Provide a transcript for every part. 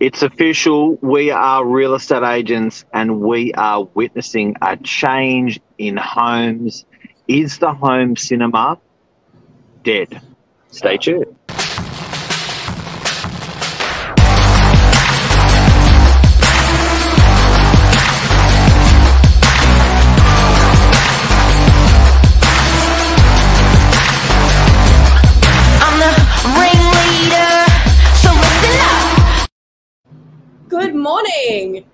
It's official. We are real estate agents and we are witnessing a change in homes. Is the home cinema dead? Stay tuned. Good morning.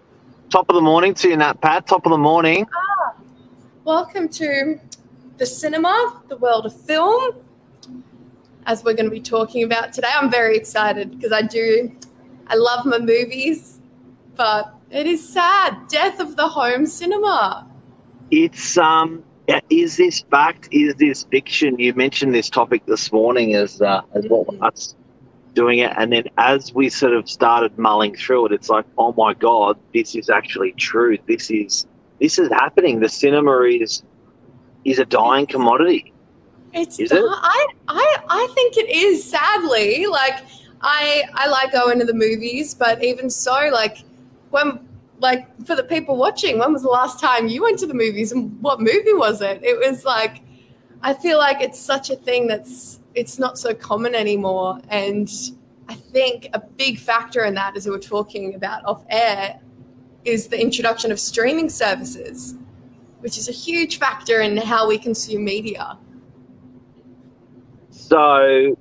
Top of the morning to you, Nat Pat. Top of the morning. Welcome to the cinema, the world of film, as we're going to be talking about today. I'm very excited because I do, I love my movies, but it is sad. Death of the home cinema. It's um. Is this fact? Is this fiction? You mentioned this topic this morning as uh, as what us doing it, and then as we sort of started mulling through it, it's like, oh my god, this is actually true. This is this is happening. The cinema is is a dying commodity. It's Is it? I, I I think it is sadly like I I like going to the movies but even so like when like for the people watching when was the last time you went to the movies and what movie was it it was like I feel like it's such a thing that's it's not so common anymore and I think a big factor in that as we were talking about off air is the introduction of streaming services which is a huge factor in how we consume media So,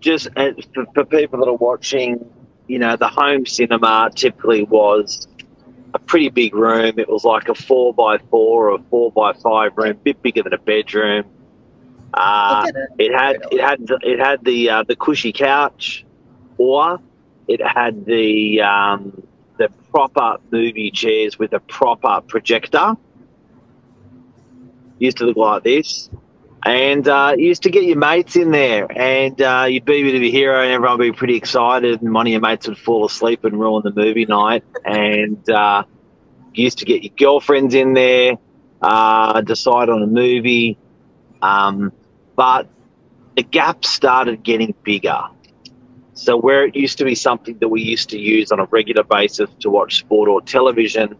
just uh, for, for people that are watching, you know, the home cinema typically was a pretty big room. It was like a four by four or four by five room, a bit bigger than a bedroom. Uh, it had it had it had the uh, the cushy couch, or it had the um, the proper movie chairs with a proper projector. Used to look like this, and uh, used to get your mates in there, and uh, you'd be a bit of a hero, and everyone would be pretty excited, and one of your mates would fall asleep and ruin the movie night, and uh, used to get your girlfriends in there, uh, decide on a movie. Um, but the gap started getting bigger. So where it used to be something that we used to use on a regular basis to watch sport or television,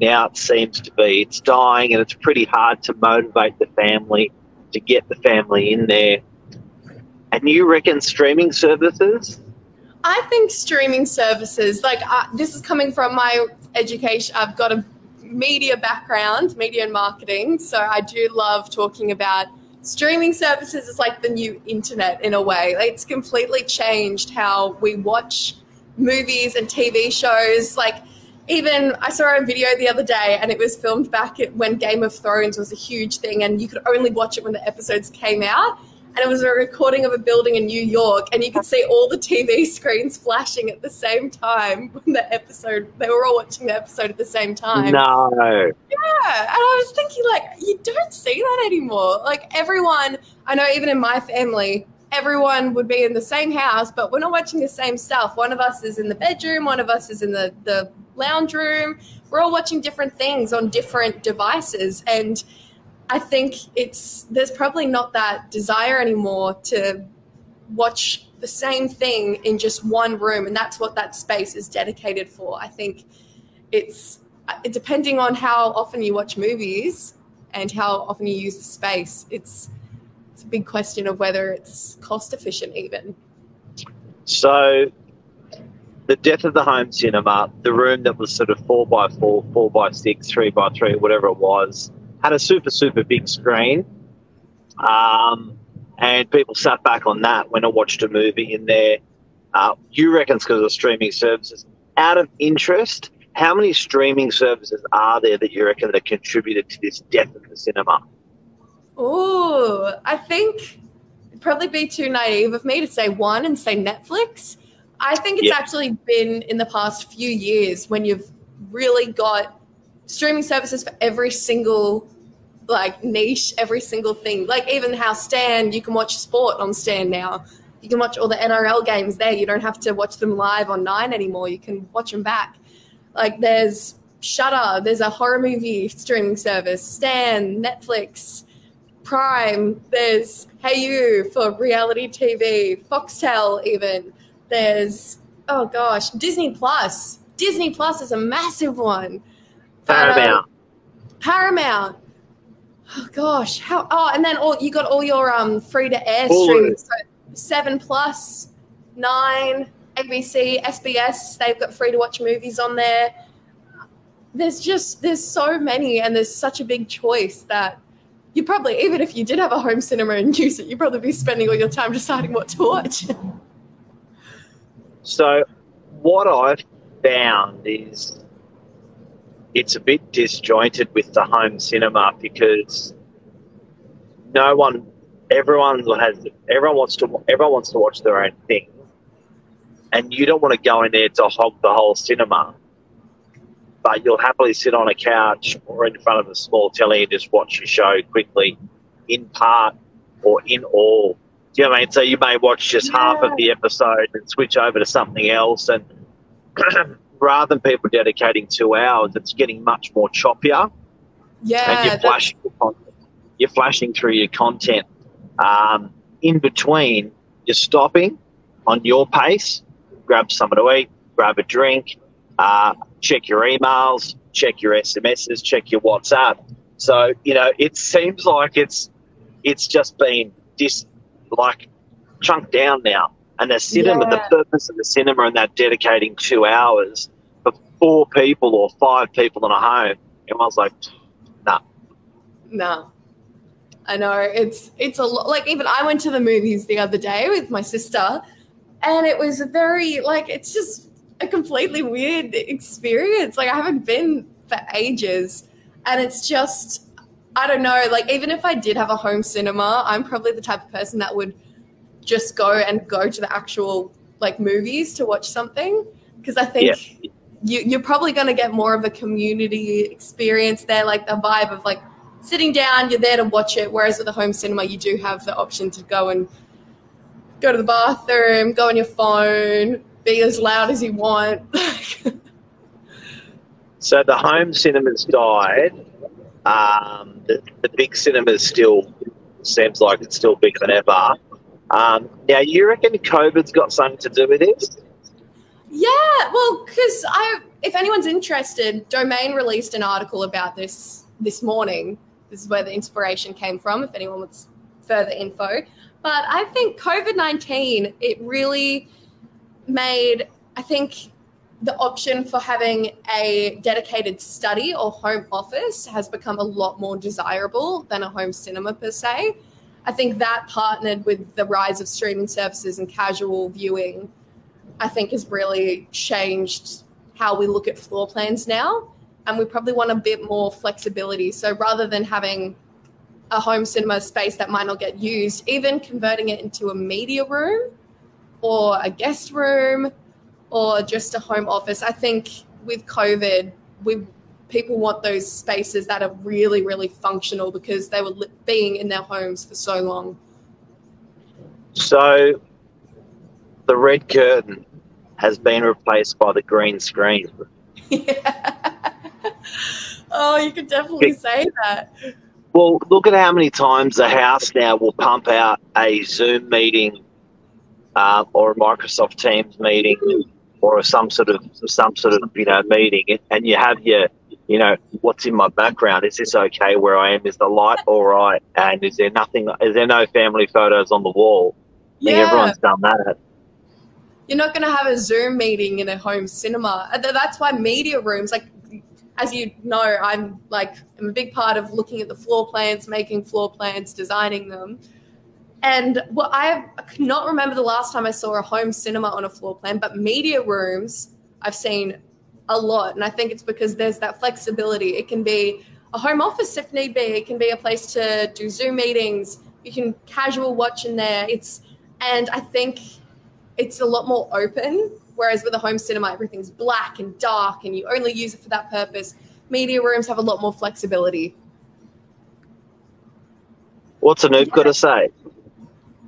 now it seems to be it's dying, and it's pretty hard to motivate the family to get the family in there. And you reckon streaming services? I think streaming services, like uh, this is coming from my education. I've got a media background, media and marketing. So I do love talking about streaming services is like the new internet in a way. It's completely changed how we watch movies and TV shows. Like even I saw a video the other day and it was filmed back when Game of Thrones was a huge thing and you could only watch it when the episodes came out. And it was a recording of a building in New York, and you could see all the TV screens flashing at the same time when the episode, they were all watching the episode at the same time. No. Yeah, and I was thinking, like, you don't see that anymore. Like, everyone, I know even in my family, everyone would be in the same house, but we're not watching the same stuff. One of us is in the bedroom, one of us is in the, the lounge room. We're all watching different things on different devices. And I think it's, there's probably not that desire anymore to watch the same thing in just one room. And that's what that space is dedicated for. I think it's, uh, depending on how often you watch movies and how often you use the space, it's it's a big question of whether it's cost efficient even. So, the death of the home cinema, the room that was sort of four by four, four by six, three by three, whatever it was, had a super, super big screen. Um, and people sat back on that when I watched a movie in there. Uh, you reckon it's because of streaming services? Out of interest, how many streaming services are there that you reckon that contributed to this death of the cinema? Oh, I think it'd probably be too naive of me to say one and say Netflix. I think it's Yeah. actually been in the past few years when you've really got streaming services for every single like niche, every single thing. Like even how Stan, you can watch sport on Stan now. You can watch all the NRL games there. You don't have to watch them live on Nine anymore. You can watch them back. Like there's Shudder, there's a horror movie streaming service, Stan, Netflix, Prime, there's hayu for reality TV, Foxtel even. There's oh gosh, Disney Plus. Disney Plus is a massive one. Paramount. Paramount. Oh gosh, how? Oh, and then all you got all your um free to air streams. So Seven Plus, Nine, ABC, SBS. They've got free to watch movies on there. There's just there's so many, and there's such a big choice that you probably even if you did have a home cinema and use it, you'd probably be spending all your time deciding what to watch. So, what I've found is it's a bit disjointed with the home cinema because no one, everyone has, everyone wants to, everyone wants to watch their own thing, and you don't want to go in there to hog the whole cinema. But you'll happily sit on a couch or in front of a small telly and just watch your show quickly, in part or in all. Do you know what I mean? So you may watch just half of the episode and switch over to something else. And rather than people dedicating two hours, it's getting much more choppier. yeah, and you're flashing, your content. you're flashing through your content. Um, in between, you're stopping on your pace, grab something to eat, grab a drink, uh, check your emails, check your SMSs, check your WhatsApp. So you know, it seems like it's it's just been dis like chunked down now. And the cinema, Yeah. the purpose of the cinema and that dedicating two hours for four people or five people in a home, everyone's like, nah. No. I know it's it's a lot. Like even I went to the movies the other day with my sister, and it was a very like it's just a completely weird experience. Like I haven't been for ages, and it's just I don't know. Like even if I did have a home cinema, I'm probably the type of person that would just go and go to the actual like movies to watch something because I think you, you're probably going to get more of a community experience there, like the vibe of like sitting down, you're there to watch it. Whereas with the home cinema, you do have the option to go and go to the bathroom, go on your phone, be as loud as you want. So the home cinemas died. Um, the, the big cinemas still seems like it's still bigger than ever. Um, now, you reckon COVID's got something to do with this? Yeah, well, because I, if anyone's interested, Domain released an article about this this morning. This is where the inspiration came from. If anyone wants further info, but I think COVID nineteen it really made I think the option for having a dedicated study or home office has become a lot more desirable than a home cinema per se. I think that partnered with the rise of streaming services and casual viewing I think has really changed how we look at floor plans now. And we probably want a bit more flexibility. So rather than having a home cinema space that might not get used, even converting it into a media room or a guest room or just a home office, I think with COVID, we people want those spaces that are really, really functional because they were li- being in their homes for so long. So the red curtain has been replaced by the green screen. Yeah. oh, you could definitely say that. Well, look at how many times the House now will pump out a Zoom meeting uh, or a Microsoft Teams meeting or some sort of some sort of you know meeting, and you have your you know what's in my background. Is this okay where I am? Is the light all right? And is there nothing? Is there no family photos on the wall? Yeah, everyone's done that. you're not going to have a Zoom meeting in a home cinema. Uh, that's why media rooms, like as you know, I'm like I'm a big part of looking at the floor plans, making floor plans, designing them. And well, I cannot remember the last time I saw a home cinema on a floor plan, but media rooms I've seen a lot, and I think it's because there's that flexibility. It can be a home office if need be. It can be a place to do Zoom meetings. You can casual watch in there. It's and I think it's a lot more open. Whereas with a home cinema, everything's black and dark, and you only use it for that purpose. Media rooms have a lot more flexibility. What's Anoop got to say?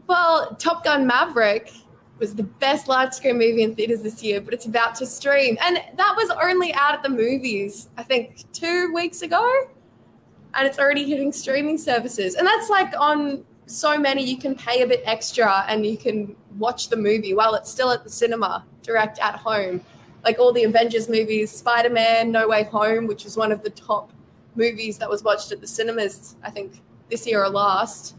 Well, Top Gun Maverick was the best large screen movie in theaters this year, but it's about to stream. And that was only out at the movies, I think, two weeks ago. And it's already hitting streaming services. And that's like on so many, you can pay a bit extra and you can watch the movie while it's still at the cinema, direct at home. Like all the Avengers movies, Spider Man, No Way Home, which was one of the top movies that was watched at the cinemas, I think this year or last.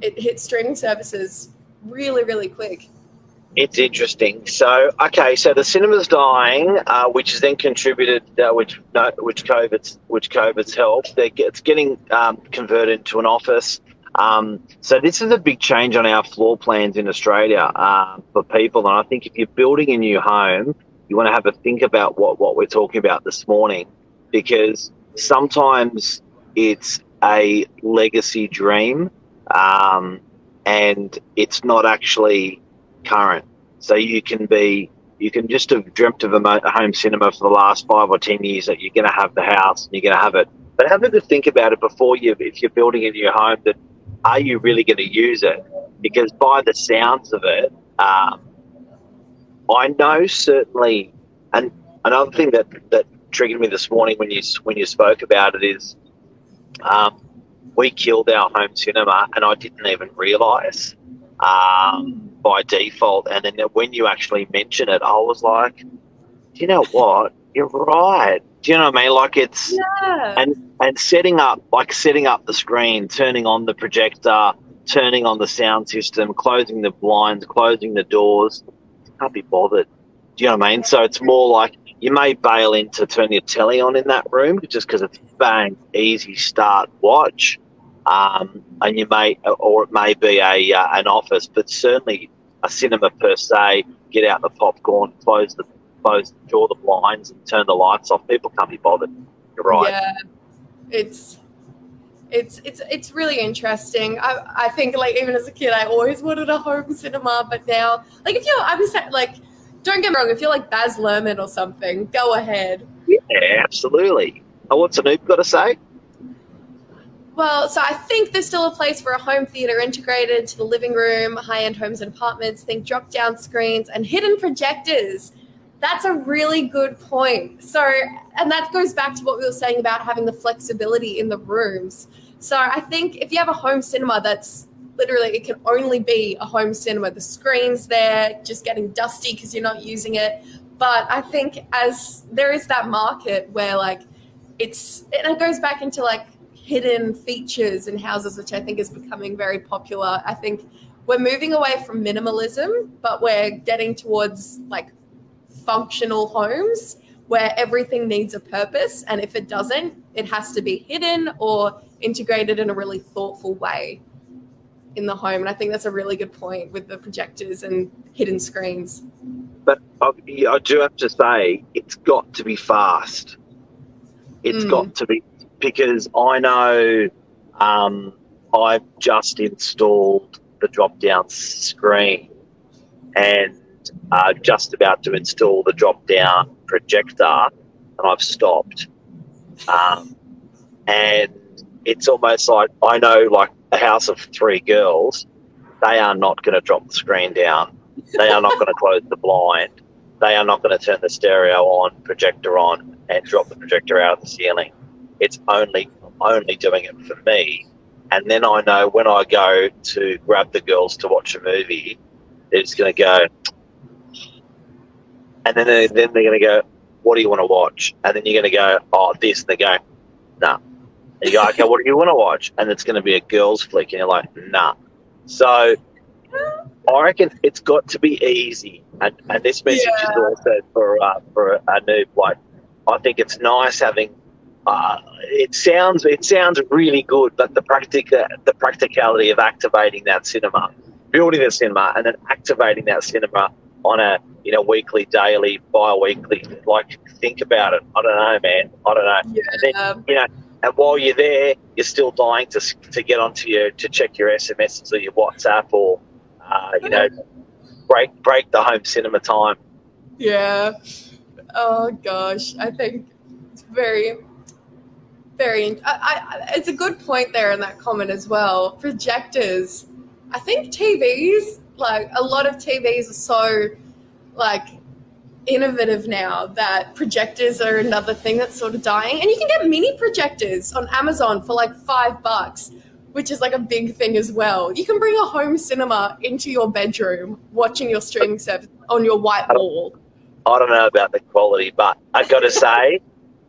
It hit streaming services really, really quick. It's interesting. So, okay, so the cinema's dying, uh, which has then contributed, uh, which no, which COVID's which COVID's helped. It's getting um, converted to an office. Um, so this is a big change on our floor plans in Australia uh, for people. And I think if you're building a new home, you want to have a think about what what we're talking about this morning, because sometimes it's a legacy dream, um, and it's not actually current. So you can be, you can just have dreamt of a, home cinema for the last five or ten years that you're going to have the house and you're going to have it. But have a good think about it before you, if you're building a new home, that are you really going to use it? Because by the sounds of it, um, I know certainly, and another thing that that triggered me this morning when you when you spoke about it is, um, we killed our home cinema, and I didn't even realise um, by default. And then when you actually mention it, I was like, do you know what? You're right. Do you know what I mean? Like it's Yeah. and and setting up like setting up the screen, turning on the projector, turning on the sound system, closing the blinds, closing the doors. Can't be bothered. Do you know what I mean? So it's more like you may bail in to turn your telly on in that room just because it's bang, easy start, watch, um, and you may or it may be a uh, an office, but certainly a cinema per se. Get out the popcorn, close the close, draw the blinds, and turn the lights off. People can't be bothered. You're right. Yeah, it's it's it's it's really interesting. I I think like even as a kid, I always wanted a home cinema, but now like if you're I was like, don't get me wrong, if you're like Baz Luhrmann or something, go ahead. Yeah, absolutely. Oh, what's Anoop got to say? Well, so I think there's still a place for a home theater integrated to the living room, high end homes and apartments. Think drop down screens and hidden projectors. That's a really good point. So, and that goes back to what we were saying about having the flexibility in the rooms. So, I think if you have a home cinema that's literally, it can only be a home cinema, the screen's there, just getting dusty because you're not using it. But I think as there is that market where like it's, and it goes back into like hidden features in houses, which I think is becoming very popular. I think we're moving away from minimalism, but we're getting towards like functional homes where everything needs a purpose. And if it doesn't, it has to be hidden or integrated in a really thoughtful way in the home. And I think that's a really good point with the projectors and hidden screens. But I, I do have to say, it's got to be fast. It's Mm. got to be because I know um, I've just installed the drop down screen and uh, just about to install the drop down projector, and I've stopped. Um, and it's almost like I know, like a house of three girls, they are not going to drop the screen down. They are not going to close the blind. They are not going to turn the stereo on, projector on, and drop the projector out of the ceiling. It's only only doing it for me. And then I know when I go to grab the girls to watch a movie, they're going to go, and then they, then they're going to go, "What do you want to watch?" And then you're going to go, "Oh, this," and they go, "Nah." And you go, "Okay, what do you want to watch?" And it's going to be a girls' flick, and you're like, "Nah." So I reckon it's got to be easy, and, and this message is also for uh, for Anoop. Like, I think it's nice having. Uh, it sounds it sounds really good, but the practic the practicality of activating that cinema, building the cinema, and then activating that cinema on a you know weekly, daily, bi-weekly. Like, think about it. I don't know, man. I don't know. And then, Um, you know, and while you're there, you're still dying to to get onto your to check your SMSs or your WhatsApp or uh, you know break break the home cinema time. Yeah. Oh gosh, I think it's very, very. I, I, it's a good point there in that comment as well. Projectors. I think TVs, like a lot of TVs, are so like innovative now that projectors are another thing that's sort of dying. And you can get mini projectors on Amazon for like five bucks. which is like a big thing as well. You can bring a home cinema into your bedroom, watching your streaming service on your white wall. I don't know about the quality, but I've got to say,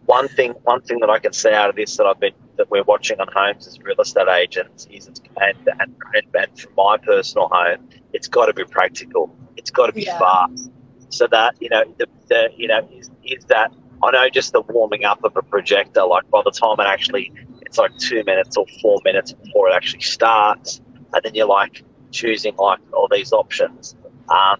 one thing one thing that I can see out of this that I've been that we're watching on homes as real estate agents is it's, and, and, and from my personal home, it's got to be practical. It's got to be Yeah. fast. So that you know the, the you know is, is that I know just the warming up of a projector. Like by the time it actually, it's like two minutes or four minutes before it actually starts, and then you're like choosing like all these options. Um,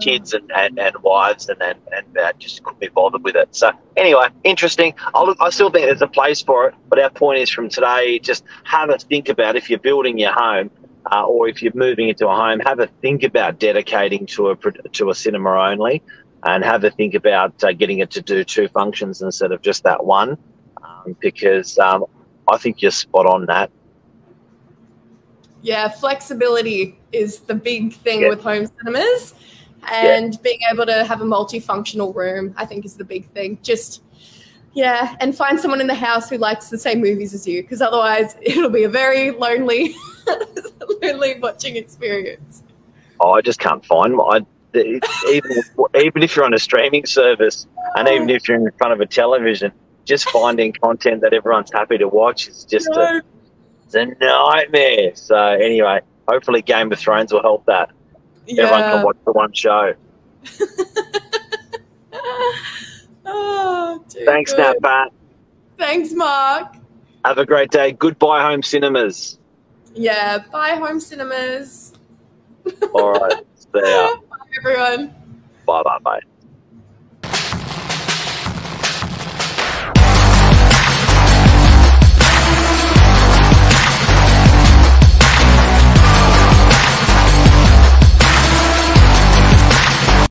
kids and, and, and wives and and, and uh, just couldn't be bothered with it. So anyway, interesting. I look, I still think there's a place for it, but our point is from today, just have a think about if you're building your home. Uh, or if you're moving into a home, have a think about dedicating to a to a cinema only, and have a think about uh, getting it to do two functions instead of just that one, um, because um, I think you're spot on that. Yeah, flexibility is the big thing Yeah. with home cinemas. And being able to have a multifunctional room, I think, is the big thing. Just, yeah, and find someone in the house who likes the same movies as you, because otherwise it'll be a very lonely, lonely watching experience. Oh, I just can't find. I, even even if you're on a streaming service, and even if you're in front of a television, just finding content that everyone's happy to watch is just a, it's a nightmare. So anyway, hopefully Game of Thrones will help that. Everyone can watch the one show. oh, Thanks, good. now, Pat. Thanks, Mark. Have a great day. Goodbye, home cinemas. Yeah, bye, home cinemas. All right. See ya. Bye, everyone. Bye, bye, bye.